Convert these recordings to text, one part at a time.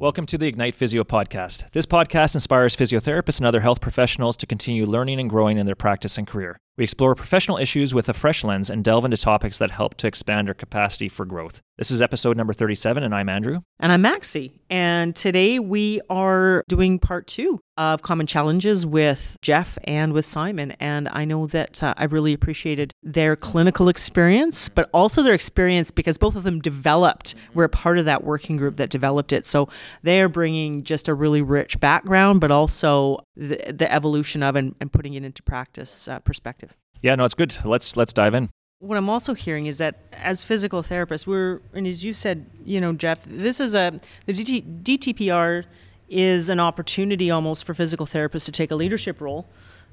Welcome to the Ignite Physio podcast. This podcast inspires physiotherapists and other health professionals to continue learning and growing in their practice and career. We explore professional issues with a fresh lens and delve into topics that help to expand our capacity for growth. This is episode number 37, and I'm Andrew. And I'm Maxi. And today we are doing part two of Common Challenges with Jeff and with Simon. And I know that uh, I really appreciated their clinical experience, but also their experience because both of them developed, were a part of that working group that developed it. So they are bringing just a really rich background, but also the, the evolution of and, and putting it into practice uh, perspective. Yeah, no, it's good. Let's let's dive in. What I'm also hearing is that as physical therapists, we're and as you said, you know, Jeff, this is a the DT, DTPR is an opportunity almost for physical therapists to take a leadership role.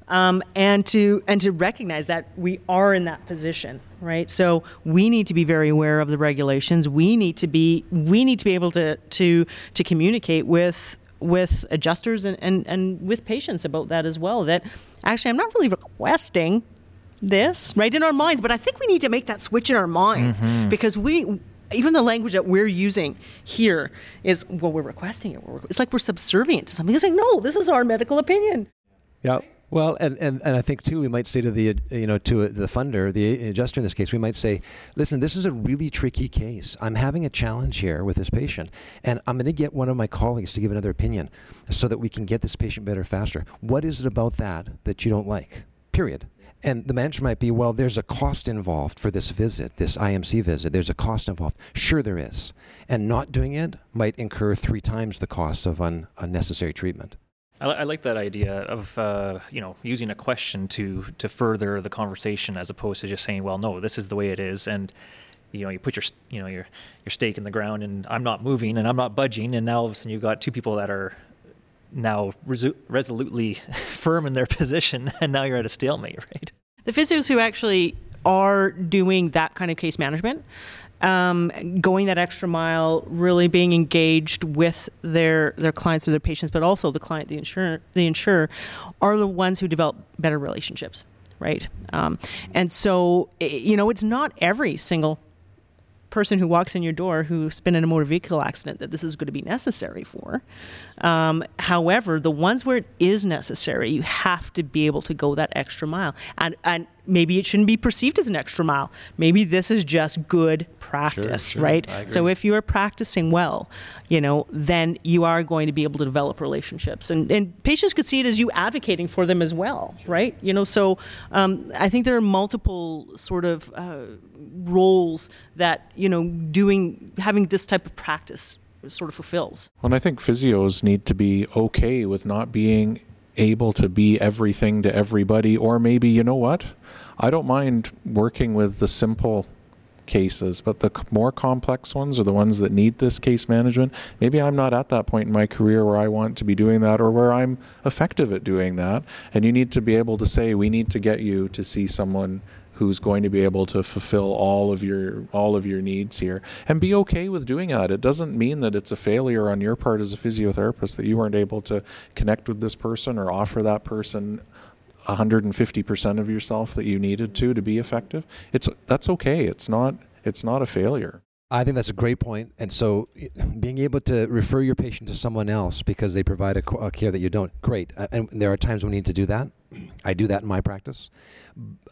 Um, and to and to recognize that we are in that position, right? So we need to be very aware of the regulations. We need to be we need to be able to to to communicate with with adjusters and, and, and with patients about that as well. That actually I'm not really requesting this right in our minds but i think we need to make that switch in our minds mm-hmm. because we even the language that we're using here is well we're requesting it it's like we're subservient to something it's like no this is our medical opinion yeah well, and, and, and I think too, we might say to the you know to the funder, the adjuster in this case, we might say, listen, this is a really tricky case. I'm having a challenge here with this patient, and I'm going to get one of my colleagues to give another opinion, so that we can get this patient better faster. What is it about that that you don't like? Period. And the manager might be, well, there's a cost involved for this visit, this IMC visit. There's a cost involved. Sure, there is. And not doing it might incur three times the cost of un- unnecessary treatment. I, I, like that idea of uh, you know using a question to to further the conversation as opposed to just saying, well, no, this is the way it is, and you know you put your you know your your stake in the ground, and I'm not moving, and I'm not budging, and now all of a sudden you've got two people that are now resu- resolutely firm in their position, and now you're at a stalemate, right? The physios who actually are doing that kind of case management, um, going that extra mile, really being engaged with their their clients or their patients, but also the client, the insurer, the insurer, are the ones who develop better relationships, right? Um, and so, you know, it's not every single person who walks in your door who's been in a motor vehicle accident that this is going to be necessary for. Um, however, the ones where it is necessary, you have to be able to go that extra mile. And, and maybe it shouldn't be perceived as an extra mile. Maybe this is just good practice, sure, sure. right? So if you are practicing well, you know, then you are going to be able to develop relationships. And, and patients could see it as you advocating for them as well, sure. right? You know, so um, I think there are multiple sort of uh, roles that, you know, doing, having this type of practice sort of fulfills. Well, and I think physios need to be okay with not being able to be everything to everybody, or maybe, you know what? I don't mind working with the simple cases, but the more complex ones are the ones that need this case management. Maybe I'm not at that point in my career where I want to be doing that or where I'm effective at doing that. And you need to be able to say, we need to get you to see someone who's going to be able to fulfill all of your all of your needs here. And be okay with doing that. It doesn't mean that it's a failure on your part as a physiotherapist that you weren't able to connect with this person or offer that person 150% of yourself that you needed to to be effective. It's that's okay. It's not it's not a failure I think that's a great point. And so, being able to refer your patient to someone else because they provide a, a care that you don't, great. And there are times we need to do that. I do that in my practice.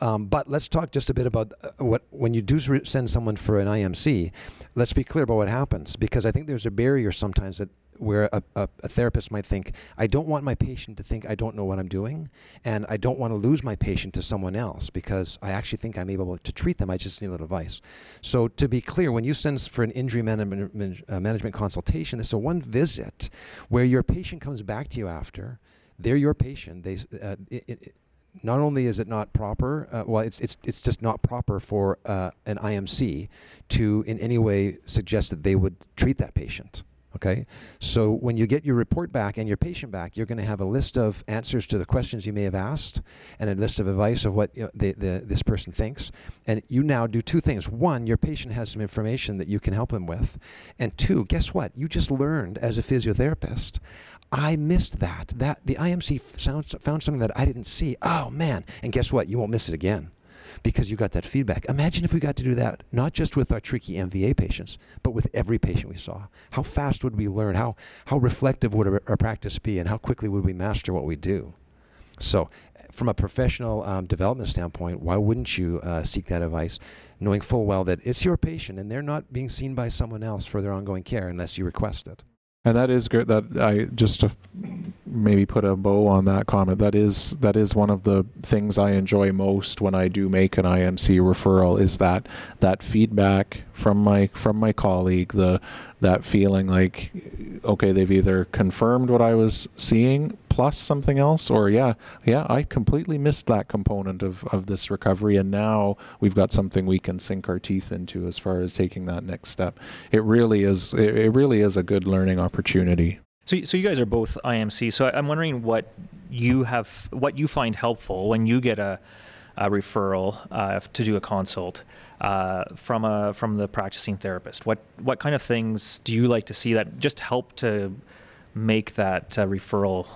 Um, but let's talk just a bit about uh, what when you do send someone for an IMC. Let's be clear about what happens because I think there's a barrier sometimes that where a, a, a, therapist might think, I don't want my patient to think I don't know what I'm doing, and I don't want to lose my patient to someone else because I actually think I'm able to treat them. I just need a little advice. So, to be clear, when you send for an injury management, uh, management consultation, this is a one visit where your patient comes back to you after. They're your patient. They, uh, it, it, not only is it not proper, uh, well, it's, it's, it's just not proper for uh, an IMC to in any way suggest that they would treat that patient. Okay, so when you get your report back and your patient back, you're going to have a list of answers to the questions you may have asked, and a list of advice of what you know, the, the, this person thinks. And you now do two things: one, your patient has some information that you can help him with, and two, guess what? You just learned as a physiotherapist. I missed that. That the IMC found, found something that I didn't see. Oh man! And guess what? You won't miss it again because you got that feedback. Imagine if we got to do that, not just with our tricky MVA patients, but with every patient we saw. How fast would we learn? How, how reflective would our, our practice be? And how quickly would we master what we do? So, from a professional um, development standpoint, why wouldn't you uh, seek that advice, knowing full well that it's your patient and they're not being seen by someone else for their ongoing care unless you request it? And that is good. That I just to maybe put a bow on that comment. That is that is one of the things I enjoy most when I do make an IMC referral is that that feedback from my from my colleague. The that feeling like okay, they've either confirmed what I was seeing plus something else, or yeah, yeah, I completely missed that component of, of this recovery, and now we've got something we can sink our teeth into as far as taking that next step. It really is. It, it really is a good learning opportunity. So, so you guys are both IMC. So I'm wondering what you have, what you find helpful when you get a, a referral uh, to do a consult uh, from a from the practicing therapist. What what kind of things do you like to see that just help to make that uh, referral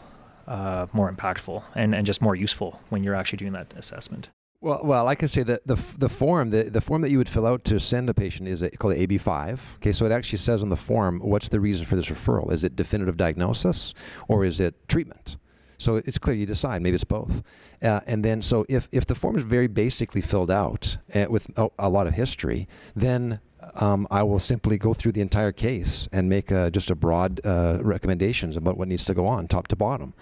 uh, more impactful and, and just more useful when you're actually doing that assessment? Well, well, I can say that the the form the, the form that you would fill out to send a patient is called AB five. Okay, so it actually says on the form what's the reason for this referral? Is it definitive diagnosis or is it treatment? So it's clear you decide. Maybe it's both. Uh, and then, so if, if the form is very basically filled out uh, with a, a, lot of history, then um, I will simply go through the entire case and make a, just a broad uh, recommendations about what needs to go on, top to bottom.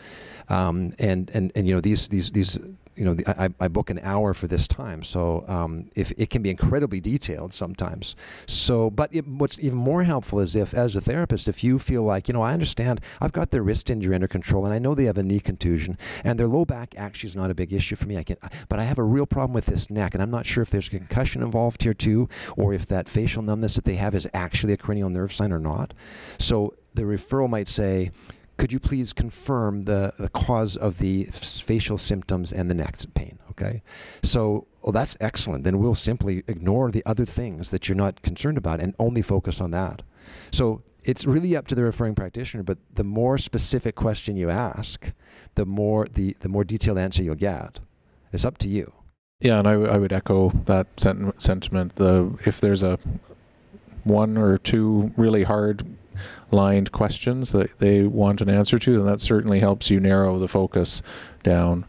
Um, and, and, and, you know, these, these, these you know, the, I, I, book an hour for this time, so um, if it can be incredibly detailed sometimes. So, but it, what's even more helpful is if, as a therapist, if you feel like, you know, I understand, I've got their wrist injury under control, and I know they have a knee contusion, and their low back actually is not a big issue for me. I can, but I have a real problem with this neck, and I'm not sure if there's concussion involved here too, or if that facial numbness that they have is actually a cranial nerve sign or not. So the referral might say, could you please confirm the, the cause of the facial symptoms and the neck pain? Okay. So, well, that's excellent. Then we'll simply ignore the other things that you're not concerned about and only focus on that. So, it's really up to the referring practitioner, but the more specific question you ask, the more the, the more detailed answer you'll get. It's up to you. Yeah, and I, w- I would echo that sent- sentiment. The if there's a one or two really hard lined questions that they want an answer to, and that certainly helps you narrow the focus down.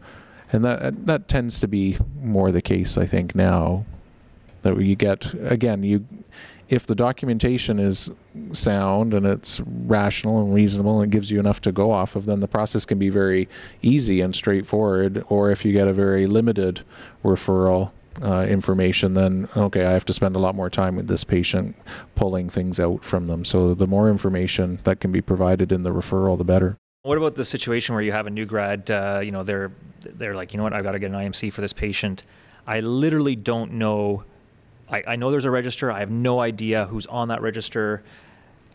And that that tends to be more the case, I think, now. That you get again, you if the documentation is sound and it's rational and reasonable and gives you enough to go off of, then the process can be very easy and straightforward. Or if you get a very limited referral, uh, information, then okay, I have to spend a lot more time with this patient pulling things out from them. So the more information that can be provided in the referral, the better. What about the situation where you have a new grad? Uh, you know, they're they're like, you know what, I've got to get an IMC for this patient. I literally don't know. I, I know there's a register. I have no idea who's on that register.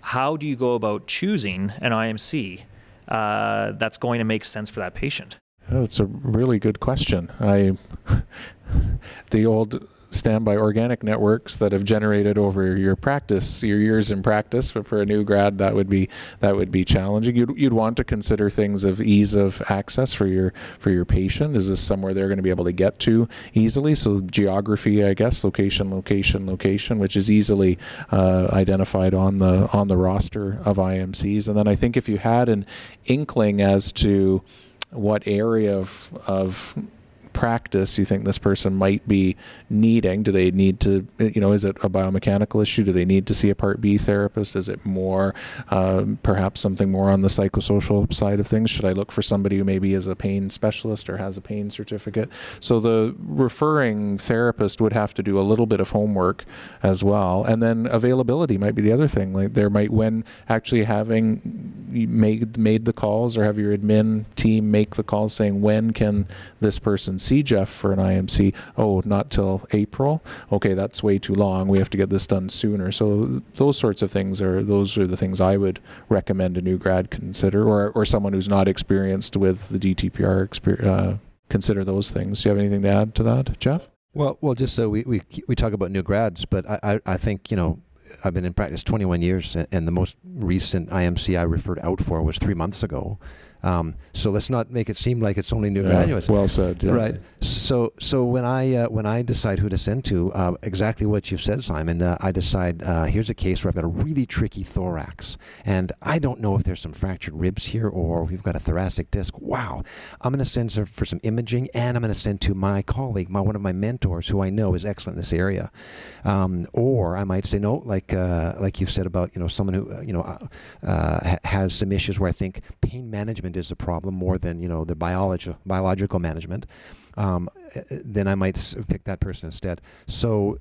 How do you go about choosing an IMC uh, that's going to make sense for that patient? That's a really good question. I the old standby organic networks that have generated over your practice, your years in practice. But for a new grad, that would be that would be challenging. You'd, you'd want to consider things of ease of access for your for your patient. Is this somewhere they're going to be able to get to easily? So geography, I guess, location, location, location, which is easily uh, identified on the on the roster of IMCs. And then I think if you had an inkling as to what area of, of practice you think this person might be needing? Do they need to, you know, is it a biomechanical issue? Do they need to see a Part B therapist? Is it more, uh, perhaps something more on the psychosocial side of things? Should I look for somebody who maybe is a pain specialist or has a pain certificate? So the referring therapist would have to do a little bit of homework as well. And then availability might be the other thing. Like there might, when actually having made made the calls or have your admin team make the calls saying when can this person see Jeff for an IMC? Oh, not till April. Okay, that's way too long. We have to get this done sooner. So those sorts of things are those are the things I would recommend a new grad consider, or or someone who's not experienced with the DTPR. Exper- uh, consider those things. Do you have anything to add to that, Jeff? Well, well, just so we, we we talk about new grads, but I, I, I think you know I've been in practice 21 years, and the most recent IMC I referred out for was three months ago. Um, so let's not make it seem like it's only new Yeah, graduates. well said. Yeah. Right. So so when I uh, when I decide who to send to, uh, exactly what you've said, Simon. Uh, I decide uh, here's a case where I've got a really tricky thorax, and I don't know if there's some fractured ribs here or if we've got a thoracic disc. Wow. I'm going to send for some imaging, and I'm going to send to my colleague, my one of my mentors, who I know is excellent in this area. Um, or I might say no, like uh, like you've said about you know someone who uh, you know uh, uh, ha- has some issues where I think pain management is a problem more than you know the biology biological management. Um, then I might pick that person instead. So,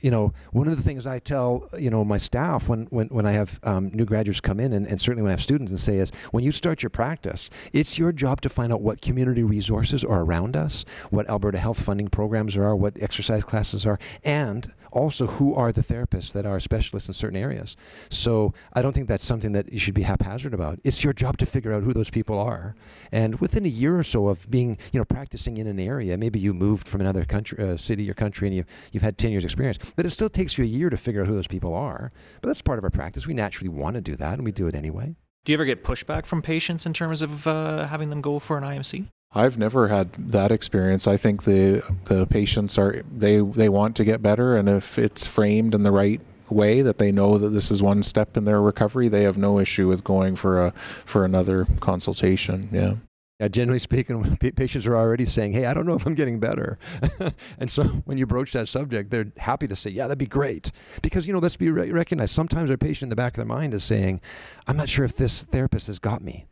you know, one of the things I tell you know my staff when when, when I have um, new graduates come in, and, and certainly when I have students, and say is when you start your practice, it's your job to find out what community resources are around us, what Alberta Health funding programs are, what exercise classes are, and also who are the therapists that are specialists in certain areas. So I don't think that's something that you should be haphazard about. It's your job to figure out who those people are. And within a year or so of being, you know, practicing in an area, maybe you moved from another country, uh, city or country, and you you've had ten years experience, but it still takes you a year to figure out who those people are. But that's part of our practice. We naturally want to do that, and we do it anyway. Do you ever get pushback from patients in terms of uh, having them go for an IMC? I've never had that experience. I think the the patients are they they want to get better, and if it's framed in the right way that they know that this is one step in their recovery, they have no issue with going for a for another consultation. Yeah. Yeah, generally speaking, pa- patients are already saying, "Hey, I don't know if I'm getting better," and so when you broach that subject, they're happy to say, "Yeah, that'd be great," because you know, let's be re- recognized. Sometimes our patient in the back of their mind is saying, "I'm not sure if this therapist has got me."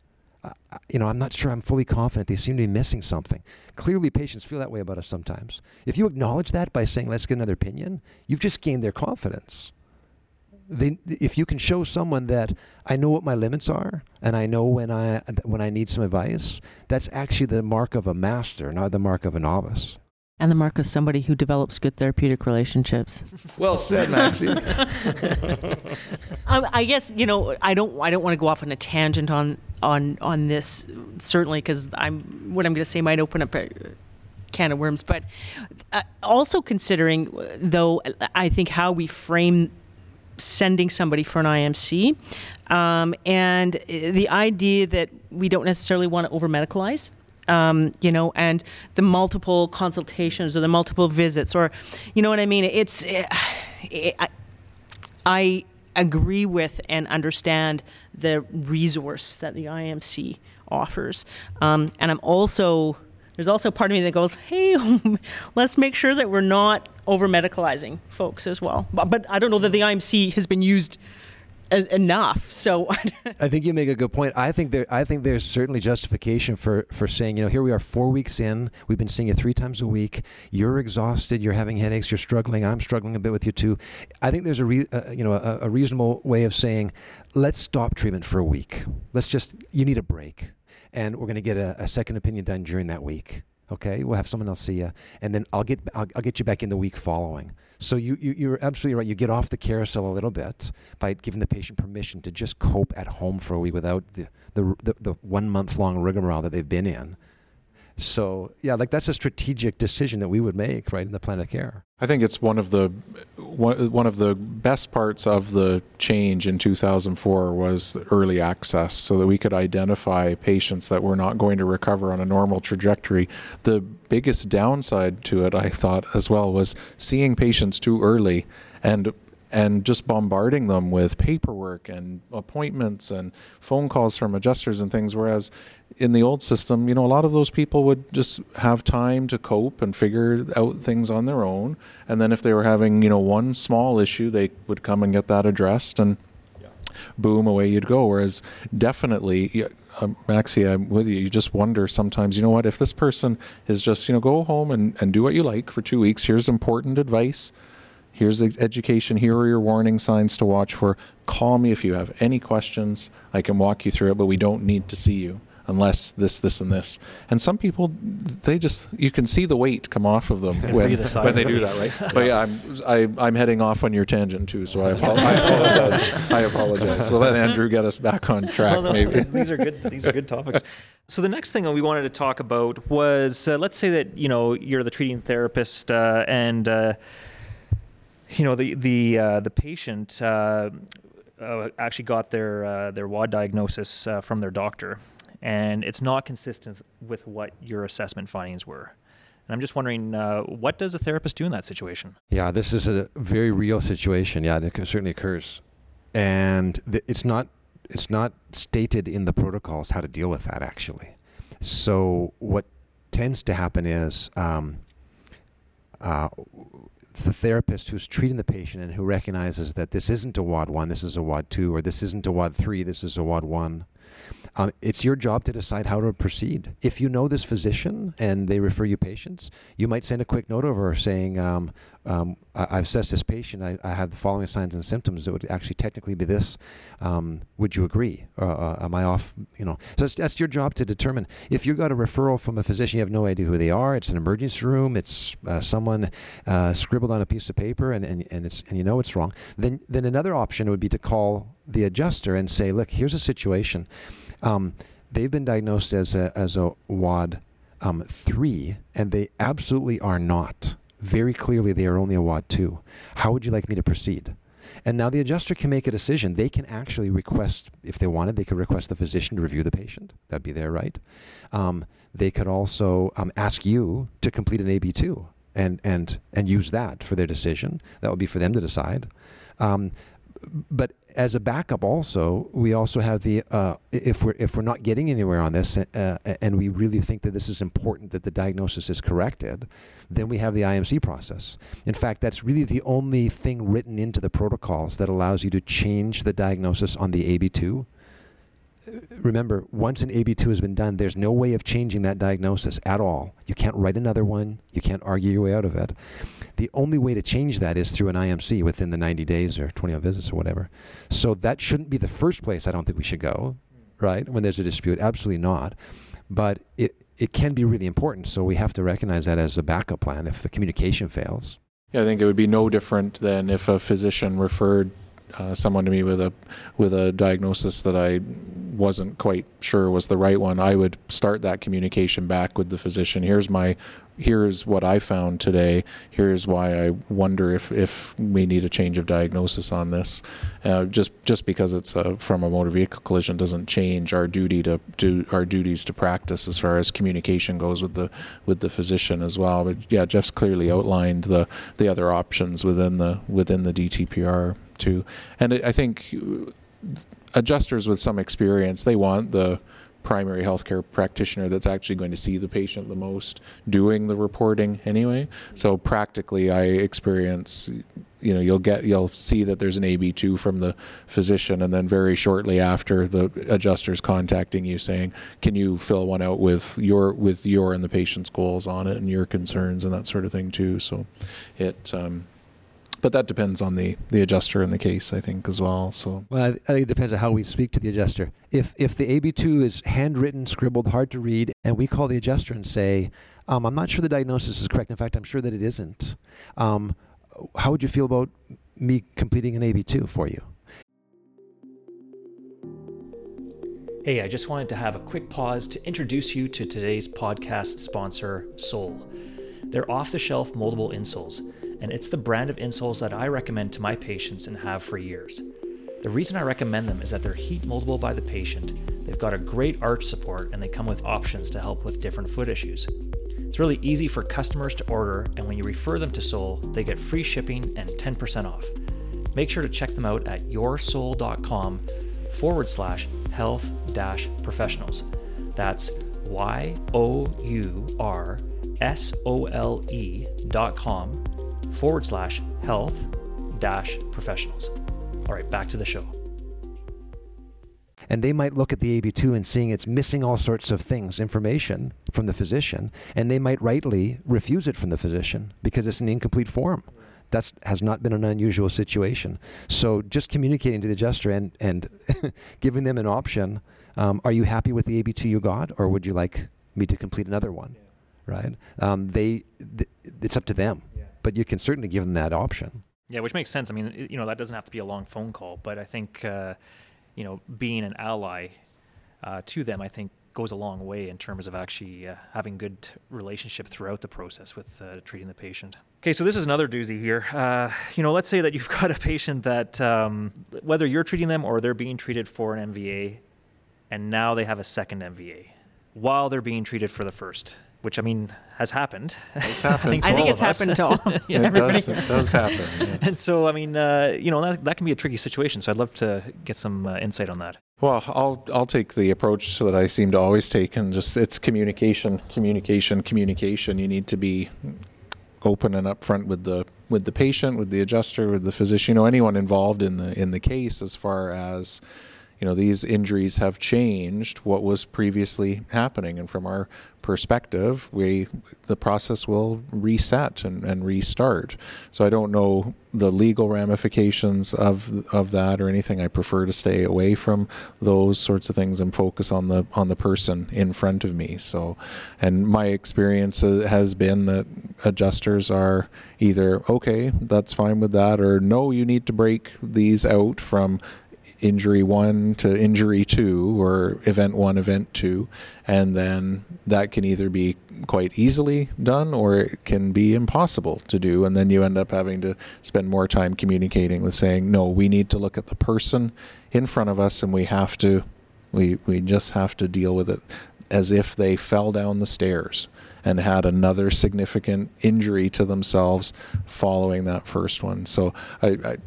You know, I'm not sure. I'm fully confident. They seem to be missing something. Clearly, patients feel that way about us sometimes. If you acknowledge that by saying, "Let's get another opinion," you've just gained their confidence they, if you can show someone that I know what my limits are and I know when I when I need some advice, that's actually the mark of a master, not the mark of a novice. And the mark of somebody who develops good therapeutic relationships. Well said, Maxi. Um, I guess you know I don't I don't want to go off on a tangent on on on this certainly because I'm what I'm going to say might open up a can of worms, but uh, also considering though I think how we frame sending somebody for an IMC um, and the idea that we don't necessarily want to over medicalize. Um, you know, and the multiple consultations or the multiple visits, or, you know what I mean? It's, it, I, I agree with and understand the resource that the IMC offers. Um, and I'm also, there's also part of me that goes, hey, let's make sure that we're not over medicalizing folks as well. But, but I don't know that the IMC has been used enough. So, I think you make a good point. I think there, I think there's certainly justification for for saying, you know, here we are four weeks in. We've been seeing you three times a week. You're exhausted. You're having headaches. You're struggling. I'm struggling a bit with you too. I think there's a re, uh, you know a, a reasonable way of saying, let's stop treatment for a week. Let's just you need a break, and we're going to get a, a second opinion done during that week. Okay, we'll have someone else see you, and then I'll get I'll, I'll get you back in the week following. So you, you you're absolutely right. You get off the carousel a little bit by giving the patient permission to just cope at home for a week without the the, the, the one month long rigmarole that they've been in. So yeah, like that's a strategic decision that we would make right in the plan of care. I think it's one of the one, of the best parts of the change in 2004 was early access, so that we could identify patients that were not going to recover on a normal trajectory. The biggest downside to it, I thought, as well, was seeing patients too early and and just bombarding them with paperwork and appointments and phone calls from adjusters and things. Whereas in the old system, you know, a lot of those people would just have time to cope and figure out things on their own. And then if they were having, you know, one small issue, they would come and get that addressed and boom, away you'd go. Whereas definitely, yeah, um, Maxi, I'm with you. You just wonder sometimes, you know what, if this person is just, you know, go home and, and do what you like for two weeks, here's important advice here's the education. Here are your warning signs to watch for. Call me if you have any questions. I can walk you through it but we don't need to see you unless this this and this. And some people they just you can see the weight come off of them when, when they do that right? But yeah i'm I, i'm heading off on your tangent too so i, I apologize. I apologize. We'll let andrew get us back on track no, maybe. these, these are good. These are good topics. So the next thing we wanted to talk about was, uh, let's say that you know you're the treating therapist, uh, and uh, you know the the uh, the patient uh, uh, actually got their uh, their WAD diagnosis uh, from their doctor, and it's not consistent with what your assessment findings were. And I'm just wondering, uh, what does a therapist do in that situation? Yeah, this is a very real situation. Yeah, it certainly occurs, and th- it's not it's not stated in the protocols how to deal with that actually. So what tends to happen is um, uh, the therapist who's treating the patient and who recognizes that this isn't a WAD one, this is a WAD two, or this isn't a WAD three, this is a WAD one, um, it's your job to decide how to proceed. If you know this physician and they refer you patients, you might send a quick note over saying, um, um, I- have assessed this patient. I, I, have the following signs and symptoms. It would actually technically be this. Um, would you agree? Uh, uh, am I off? You know, so that's your job to determine. If you got a referral from a physician, you have no idea who they are. It's an emergency room. It's uh, someone uh, scribbled on a piece of paper, and, and, and it's and you know it's wrong. Then then another option would be to call the adjuster and say, look, here's a situation. Um, they've been diagnosed as a, as a WAD um, 3, and they absolutely are not. Very clearly, they are only a WAD 2. How would you like me to proceed? And now the adjuster can make a decision. They can actually request, if they wanted, they could request the physician to review the patient. That'd be their right. Um, they could also um, ask you to complete an AB2 and, and, and use that for their decision. That would be for them to decide. Um, but as a backup, also we also have the uh, if we're if we're not getting anywhere on this, uh, and we really think that this is important that the diagnosis is corrected, then we have the IMC process. In fact, that's really the only thing written into the protocols that allows you to change the diagnosis on the AB2 remember, once an AB2 has been done, there's no way of changing that diagnosis at all. You can't write another one. You can't argue your way out of it. The only way to change that is through an IMC within the 90 days or 21 visits or whatever. So that shouldn't be the first place I don't think we should go, right? When there's a dispute, absolutely not. But it, it can be really important. So we have to recognize that as a backup plan if the communication fails. Yeah, I think it would be no different than if a physician referred uh, someone to me with a with a diagnosis that I wasn't quite sure was the right one, I would start that communication back with the physician. Here's my here's what I found today. Here's why I wonder if, if we need a change of diagnosis on this. Uh, just just because it's a, from a motor vehicle collision doesn't change our duty to do our duties to practice as far as communication goes with the with the physician as well. But yeah, Jeff's clearly outlined the the other options within the within the DTPR too, and I think adjusters with some experience they want the primary healthcare practitioner that's actually going to see the patient the most doing the reporting anyway. So practically, I experience, you know, you'll get you'll see that there's an AB2 from the physician, and then very shortly after, the adjuster's contacting you saying, "Can you fill one out with your with your and the patient's goals on it and your concerns and that sort of thing too." So, it. Um, but that depends on the the adjuster in the case, I think, as well. So well, I, think it depends on how we speak to the adjuster. If if the AB two is handwritten, scribbled, hard to read, and we call the adjuster and say, um, "I'm not sure the diagnosis is correct. In fact, I'm sure that it isn't." Um, how would you feel about me completing an AB two for you? Hey, I just wanted to have a quick pause to introduce you to today's podcast sponsor, Sole. They're off the shelf moldable insoles and it's the brand of insoles that I recommend to my patients and have for years. The reason I recommend them is that they're heat moldable by the patient, they've got a great arch support, and they come with options to help with different foot issues. It's really easy for customers to order, and when you refer them to Sole, they get free shipping and 10% off. Make sure to check them out at yoursole.com forward slash health dash professionals. That's Y O U R S O L E dot com forward slash health dash professionals. All right, back to the show. And they might look at the AB2 and seeing it's missing all sorts of things, information from the physician, and they might rightly refuse it from the physician because it's an incomplete form. That has not been an unusual situation. So just communicating to the adjuster and, and giving them an option um, are you happy with the AB2 you got, or would you like me to complete another one? Yeah. Right? Um, they, th- it's up to them but you can certainly give them that option. Yeah, which makes sense. I mean, you know, that doesn't have to be a long phone call, but I think, uh, you know, being an ally uh, to them, I think goes a long way in terms of actually uh, having good relationship throughout the process with uh, treating the patient. Okay, so this is another doozy here. Uh, you know, let's say that you've got a patient that, um, whether you're treating them or they're being treated for an MVA, and now they have a second MVA while they're being treated for the first, which I mean has happened. It's happened. I to think all it's of us. happened to all. Yeah, it everybody. does. It does happen. yes. And so, I mean, uh, you know, that, that can be a tricky situation. So I'd love to get some uh, insight on that. Well, I'll I'll take the approach that I seem to always take, and just it's communication, communication, communication. You need to be open and upfront with the with the patient, with the adjuster, with the physician, you know, anyone involved in the in the case, as far as you know, these injuries have changed what was previously happening, and from our perspective, we the process will reset and, and restart. So I don't know the legal ramifications of of that or anything. I prefer to stay away from those sorts of things and focus on the on the person in front of me. So, and my experience uh, has been that adjusters are either okay, that's fine with that, or no, you need to break these out from injury one to injury two or event one event two and then that can either be quite easily done or it can be impossible to do. And then you end up having to spend more time communicating with saying no we need to look at the person in front of us and we have to we we just have to deal with it as if they fell down the stairs and had another significant injury to themselves following that first one. So i, I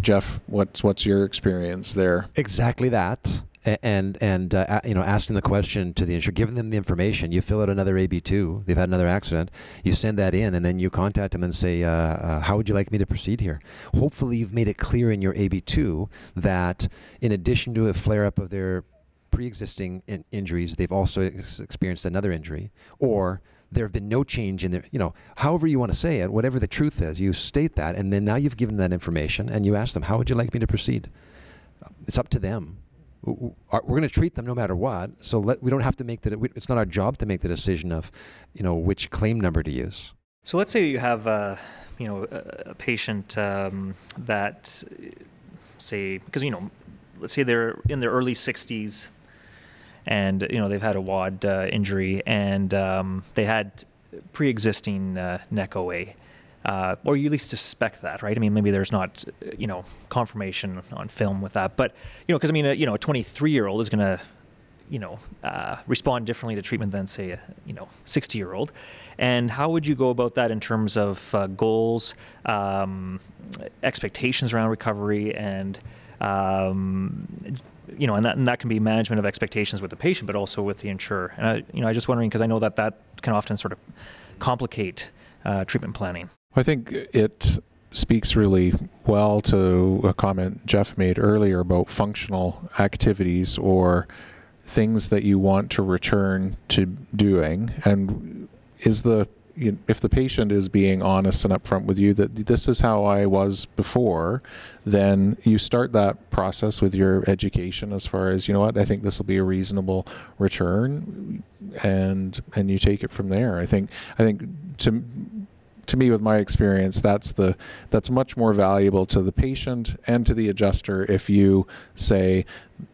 Jeff, what's what's your experience there? Exactly that. And and uh, you know, asking the question to the insurer, giving them the information. You fill out another AB two. They've had another accident. You send that in, and then you contact them and say, uh, uh, "How would you like me to proceed here?" Hopefully, you've made it clear in your AB two that, in addition to a flare up of their pre-existing in- injuries, they've also ex- experienced another injury, or there have been no change in their, you know, however you want to say it, whatever the truth is, you state that, and then now you've given that information, and you ask them, "How would you like me to proceed?" It's up to them. We're going to treat them no matter what, so let, we don't have to make that. It's not our job to make the decision of, you know, which claim number to use. So let's say you have, uh, you know, a, a patient um, that, say, because you know, let's say they're in their early 60s, and you know they've had a WAD uh, injury, and um, they had pre-existing uh, neck OA, uh, or you at least suspect that, right? I mean, maybe there's not, uh, you know, confirmation on film with that, but you know, because I mean, a, you know, a 23-year-old is going to you know, uh, respond differently to treatment than say a you know 60 year old, and how would you go about that in terms of uh, goals, um, expectations around recovery, and um, you know, and that, and that can be management of expectations with the patient, but also with the insurer. And I, you know, I just wondering because I know that that can often sort of complicate uh, treatment planning. I think it speaks really well to a comment Jeff made earlier about functional activities or things that you want to return to doing and is the you know, if the patient is being honest and upfront with you that this is how I was before, then you start that process with your education as far as you know what I think this will be a reasonable return, and and you take it from there. I think I think to to me with my experience that's the that's much more valuable to the patient and to the adjuster if you say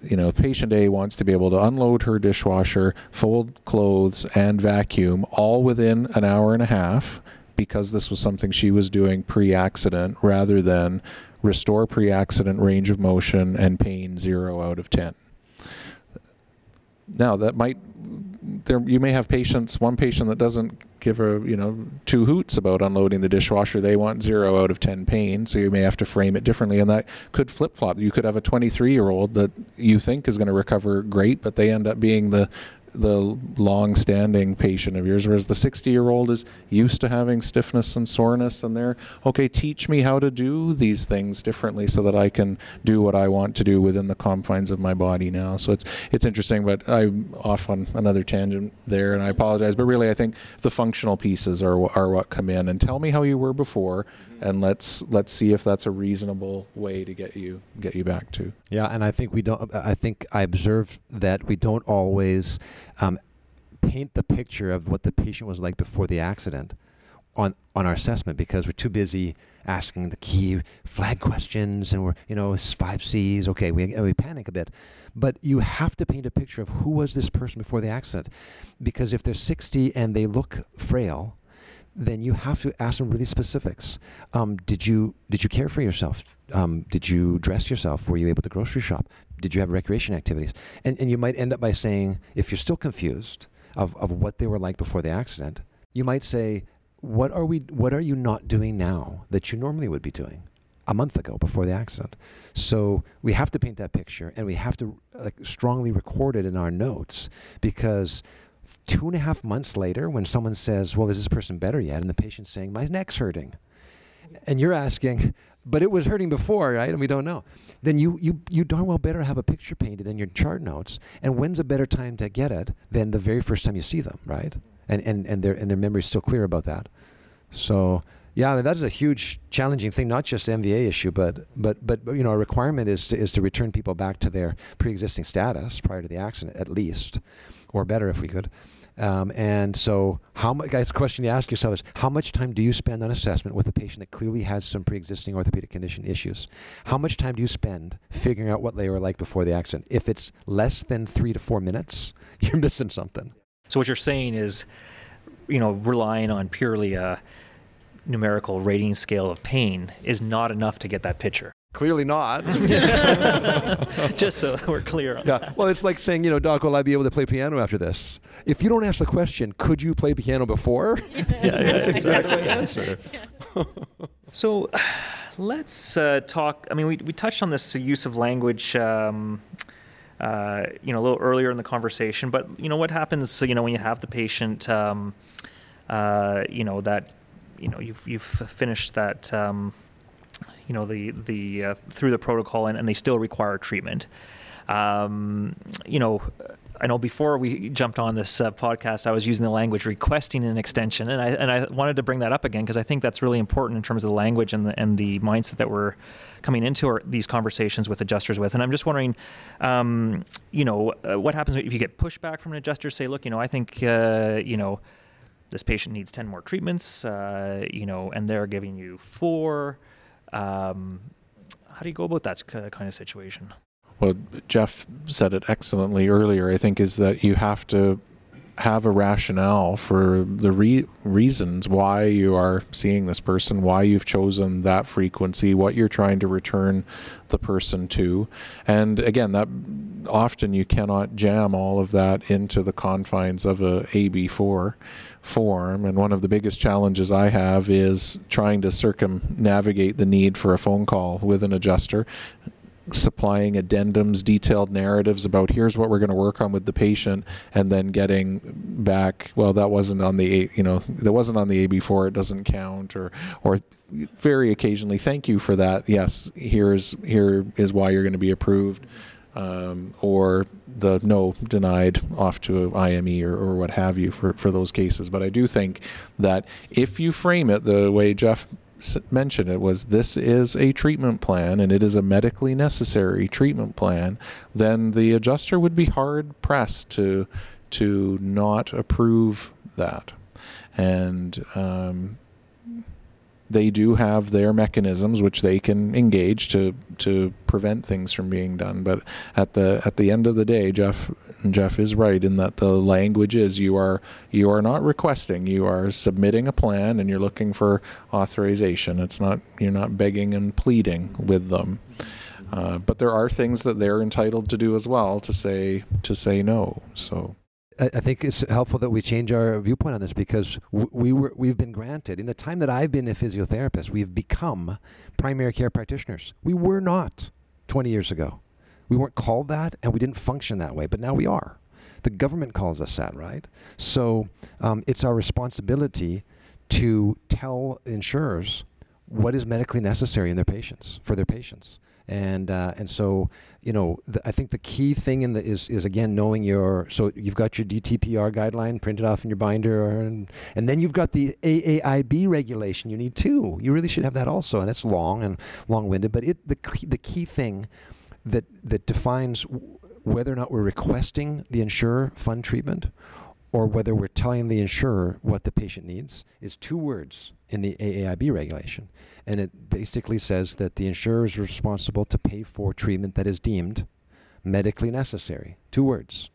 you know patient A wants to be able to unload her dishwasher fold clothes and vacuum all within an hour and a half because this was something she was doing pre-accident rather than restore pre-accident range of motion and pain 0 out of 10 now that might there you may have patients one patient that doesn't give a you know two hoots about unloading the dishwasher. They want zero out of 10 pain so you may have to frame it differently and that could flip-flop. You could have a 23 year old that you think is going to recover great but they end up being the the long-standing patient of yours whereas the 60 year old is used to having stiffness and soreness and they're okay teach me how to do these things differently so that i can do what i want to do within the confines of my body now. So it's it's interesting but i'm off on another tangent there and i apologize but really i think the functional pieces are, are what come in. And tell me how you were before mm-hmm. and let's let's see if that's a reasonable way to get you get you back to. Yeah, and I think we don't. I think I observed that we don't always um, paint the picture of what the patient was like before the accident on on our assessment because we're too busy asking the key flag questions and we're you know five C's. Okay, we we panic a bit, but you have to paint a picture of who was this person before the accident, because if they're 60 and they look frail. Then you have to ask them really specifics. Um, did you did you care for yourself? Um, did you dress yourself? Were you able to grocery shop? Did you have recreation activities? And and you might end up by saying, if you're still confused of, of what they were like before the accident, you might say, what are we what are you not doing now that you normally would be doing? a month ago before the accident. So we have to paint that picture and we have to like strongly record it in our notes because two and a half months later, when someone says, Well, is this person better yet? And the patient's saying, My neck's hurting. And you're asking, but it was hurting before, right? And we don't know. Then you, you, you darn well better have a picture painted in your chart notes. And when's a better time to get it than the very first time you see them, right? And, and, and, their, and their memory's still clear about that. So yeah, that's a huge challenging thing, not just an MVA issue, but, but, but you know, a requirement is to, is to return people back to their pre-existing status prior to the accident, at least, or better if we could. Um, and so, how much? Guys, the question you ask yourself is: How much time do you spend on assessment with a patient that clearly has some pre-existing orthopedic condition issues? How much time do you spend figuring out what they were like before the accident? If it's less than three to four minutes, you're missing something. So what you're saying is, you know, relying on purely a numerical rating scale of pain is not enough to get that picture. Clearly not. Just so we're clear on yeah. that. Well, it's like saying, you know, Doc, will I be able to play piano after this? If you don't ask the question, could you play piano before? yeah, yeah, exactly. answer. so let's uh, talk. I mean, we, we touched on this use of language. Um, uh, you know, a little earlier in the conversation, but you know what happens? You know, when you have the patient, um, uh, you know that, you know, you've you've finished that um, you know the the uh, through the protocol and, and they still require treatment. Um, you know, I know before we jumped on this uh, podcast, I was using the language requesting an extension, and I and I wanted to bring that up again because I think that's really important in terms of the language and the and the mindset that we're coming into our, these conversations with adjusters with. And I'm just wondering, um, you know, uh, what happens if you get pushback from an adjuster? Say, look, you know, I think, uh, you know. This patient needs 10 more treatments, uh, you know, and they're giving you four. Um, how do you go about that kind of situation? Well, Jeff said it excellently earlier. I think is that you have to have a rationale for the re- reasons why you are seeing this person, why you've chosen that frequency, what you're trying to return the person to. And again, that often you cannot jam all of that into the confines of a AB4 form. And one of the biggest challenges I have is trying to circumnavigate the need for a phone call with an adjuster supplying addendums, detailed narratives about here's what we're going to work on with the patient, and then getting back, well, that wasn't on the you know that wasn't on the AB4, it doesn't count, or or very occasionally, thank you for that. Yes, here's here is why you're going to be approved. Um, or the no denied off to IME or, or what have you for, for those cases. But I do think that if you frame it the way Jeff mentioned it was this is a treatment plan and it is a medically necessary treatment plan, then the adjuster would be hard pressed to to not approve that. And um, they do have their mechanisms which they can engage to to prevent things from being done. But at the at the end of the day, Jeff Jeff is right in that the language is you are you are not requesting, you are submitting a plan and you're looking for authorization. It's not you're not begging and pleading with them. Uh, but there are things that they're entitled to do as well to say to say no. So I think it's helpful that we change our viewpoint on this because we were we've been granted in the time that I've been a physiotherapist, we've become primary care practitioners. We were not 20 years ago. We weren't called that, and we didn't function that way, but now we are. The government calls us that, right? So um, it's our responsibility to tell insurers what is medically necessary in their patients for their patients and uh, and so you know I think the key thing in the is is again knowing your so you've got your DTPR guideline printed off in your binder and and then you've got the AAIB regulation you need two you really should have that also and it's long and long-winded but it the key, the key thing that that defines whether or not we're requesting the insurer fund treatment or whether we're telling the insurer what the patient needs is two words in the AAIB regulation. And it basically says that the insurer is responsible to pay for treatment that is deemed medically necessary. Two words.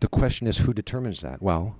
The question is who determines that? Well,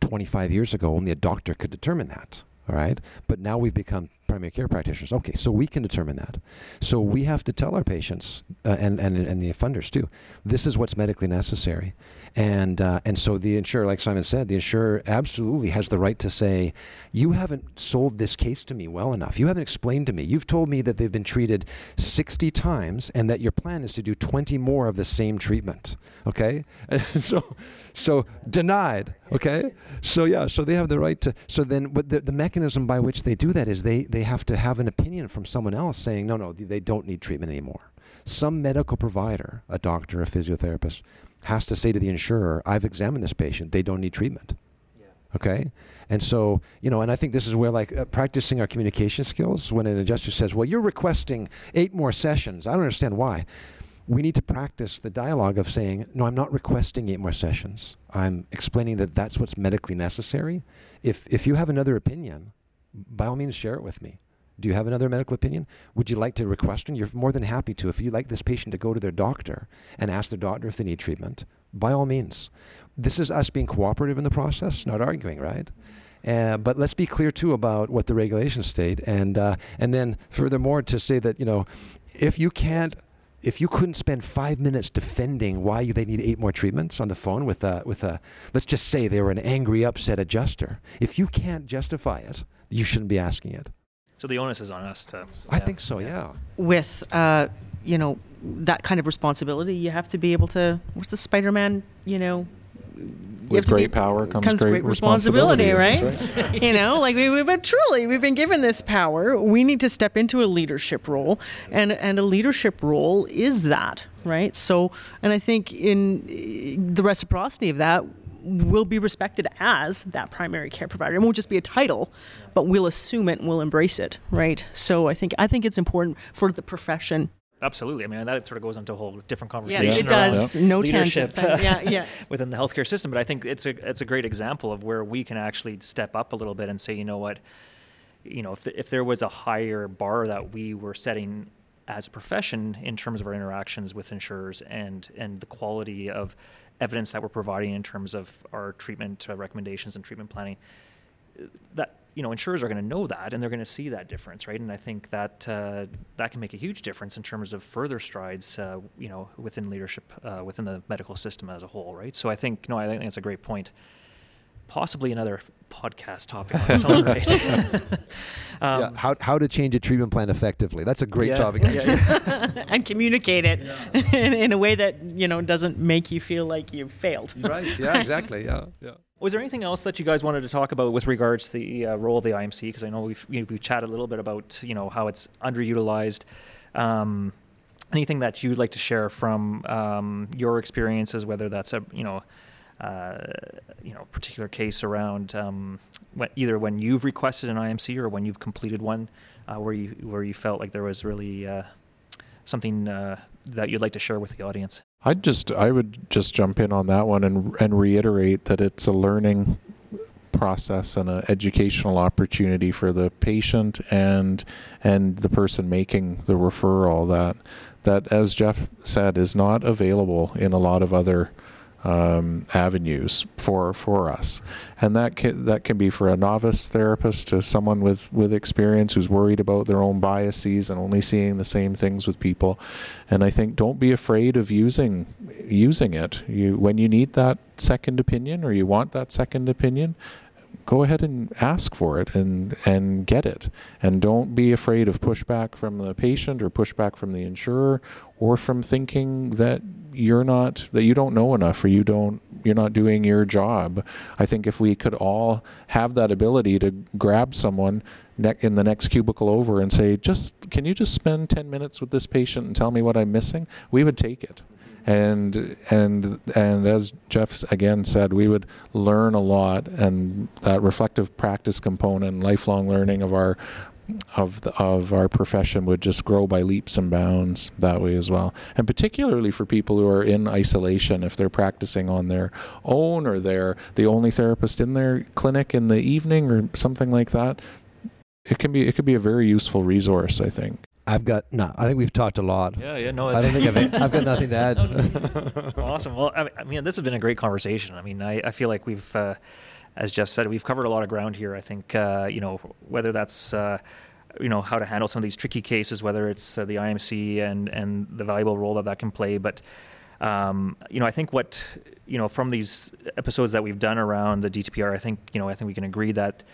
25 years ago, only a doctor could determine that. All right. But now we've become primary care practitioners. Okay, so we can determine that. So we have to tell our patients uh, and, and, and the funders too, this is what's medically necessary. And, uh, and so the insurer, like Simon said, the insurer absolutely has the right to say, you haven't sold this case to me well enough. You haven't explained to me. You've told me that they've been treated 60 times and that your plan is to do 20 more of the same treatment. Okay? so, so denied. Okay? So yeah, so they have the right to, so then but the, the mechanism by which they do that is they, they have to have an opinion from someone else saying, no, no, they don't need treatment anymore. Some medical provider, a doctor, a physiotherapist, has to say to the insurer, I've examined this patient, they don't need treatment. Yeah. Okay? And so, you know, and I think this is where like uh, practicing our communication skills, when an adjuster says, well, you're requesting eight more sessions, I don't understand why. We need to practice the dialogue of saying, no, I'm not requesting eight more sessions. I'm explaining that that's what's medically necessary. If, if you have another opinion, by all means, share it with me. Do you have another medical opinion? Would you like to request one? You're more than happy to. If you'd like this patient to go to their doctor and ask their doctor if they need treatment, by all means. This is us being cooperative in the process, not arguing, right? Uh, but let's be clear too about what the regulations state, and uh, and then furthermore to say that you know, if you can't, if you couldn't spend five minutes defending why you, they need eight more treatments on the phone with a with a, let's just say they were an angry, upset adjuster. If you can't justify it, you shouldn't be asking it. So the onus is on us to. I think so. Yeah. With uh, you know that kind of responsibility, you have to be able to. What's the Spider-Man? You know. With great be, power comes, comes great, great responsibility, responsibility right? right? you know, like we, we, but truly, we've been given this power. We need to step into a leadership role, and and a leadership role is that, right? So, and I think in eh, the reciprocity of that, will be respected as that primary care provider. It won't just be a title, but we'll assume it and we'll embrace it, right? So I think I think it's important for the profession. Absolutely. I mean, that sort of goes into a whole different conversation. Yes, it does. No leadership tangents. yeah, yeah. within the healthcare system. But I think it's a it's a great example of where we can actually step up a little bit and say, you know what, you know, if the, if there was a higher bar that we were setting as a profession in terms of our interactions with insurers and and the quality of evidence that we're providing in terms of our treatment uh, recommendations and treatment planning that you know insurers are going to know that and they're going to see that difference right? And i think that uh, that can make a huge difference in terms of further strides uh, you know within leadership uh, within the medical system as a whole right? So i think know i think that's a great point. Possibly another podcast topic on its own right. um, yeah, how, how to change a treatment plan effectively. That's a great yeah, topic. Yeah, and communicate it in, in, a way that you know doesn't make you feel like you've failed. Right. Yeah. Exactly. Yeah. Yeah. Was there anything else that you guys wanted to talk about with regards to the uh, role of the IMC? Because I know we've you know, we've chatted a little bit about you know how it's underutilized. Um, anything that you'd like to share from um, your experiences, whether that's a you know uh, you know, particular case around um, when, either when you've requested an IMC or when you've completed one, uh, where you where you felt like there was really uh, something uh, that you'd like to share with the audience. I'd just I would just jump in on that one and and reiterate that it's a learning process and an educational opportunity for the patient and and the person making the referral that that as Jeff said is not available in a lot of other um, avenues for for us, and that can, that can be for a novice therapist to someone with with experience who's worried about their own biases and only seeing the same things with people. And I think don't be afraid of using using it. You when you need that second opinion or you want that second opinion, go ahead and ask for it and and get it. And don't be afraid of pushback from the patient or pushback from the insurer or from thinking that you're not that you don't know enough or you don't you're not doing your job. I think if we could all have that ability to grab someone ne- in the next cubicle over and say just can you just spend 10 minutes with this patient and tell me what i'm missing? we would take it and and and as Jeff again said, we would learn a lot, and that reflective practice component, lifelong learning of our of the, of our profession would just grow by leaps and bounds that way as well. And particularly for people who are in isolation, if they're practicing on their own or they're the only therapist in their clinic in the evening or something like that, it can be it could be a very useful resource. I think. I've got no. I think we've talked a lot. Yeah, yeah. No, I don't think I've, I've got nothing to add. awesome. Well, I mean, this has been a great conversation. I mean, I, I feel like we've. Uh, as Jeff said, we've covered a lot of ground here. I think uh, you know whether that's uh, you know how to handle some of these tricky cases, whether it's uh, the IMC and and the valuable role that that can play, but. Um, you know, I think what you know from these episodes that we've done around the DTPR, I think you know, I think we can agree that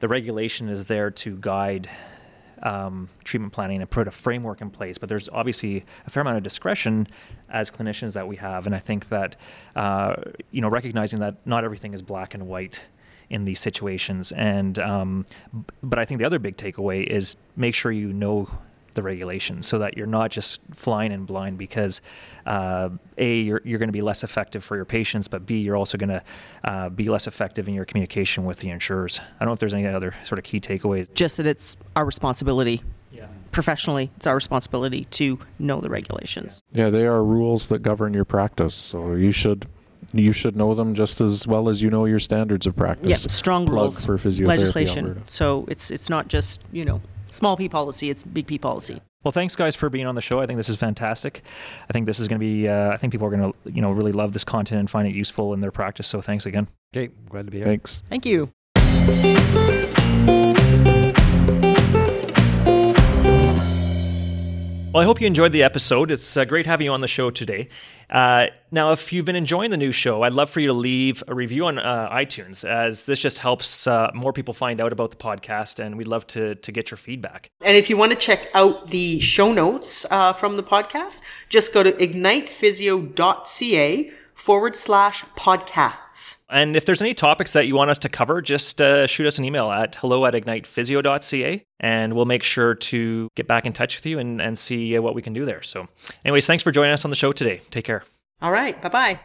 the regulation is there to guide um, treatment planning and put a framework in place. But there's obviously a fair amount of discretion as clinicians that we have, and I think that uh, you know recognizing that not everything is black and white in these situations. And um, but I think the other big takeaway is make sure you know the regulations so that you're not just flying in blind because uh, a you're, you're going to be less effective for your patients but b you're also going to uh, be less effective in your communication with the insurers i don't know if there's any other sort of key takeaways Just that it's our responsibility yeah professionally. It's our responsibility to know the regulations. Yeah, they are rules that govern your practice, so you should you should know them just as well as you know your standards of practice. Yeah, strong Plug rules, for physiotherapy legislation. Alberta. So it's it's not just you know small p policy; it's big P policy. Well, thanks guys for being on the show. I think this is fantastic. I think this is going to be. Uh, I think people are going to, you know, really love this content and find it useful in their practice. So thanks again. Okay, glad to be here. Thanks. Thank you. Well, I hope you enjoyed the episode. It's uh, great having you on the show today. Uh, now, if you've been enjoying the new show, I'd love for you to leave a review on uh, iTunes, as this just helps uh, more people find out about the podcast, and we'd love to to get your feedback. And if you want to check out the show notes uh, from the podcast, just go to ignitephysio.ca forward slash podcasts. And if there's any topics that you want us to cover, just uh, shoot us an email at hello at ignitephysio.ca, and we'll make sure to get back in touch with you and, and see uh, what we can do there. So, anyways, thanks for joining us on the show today. Take care. All right. Bye bye.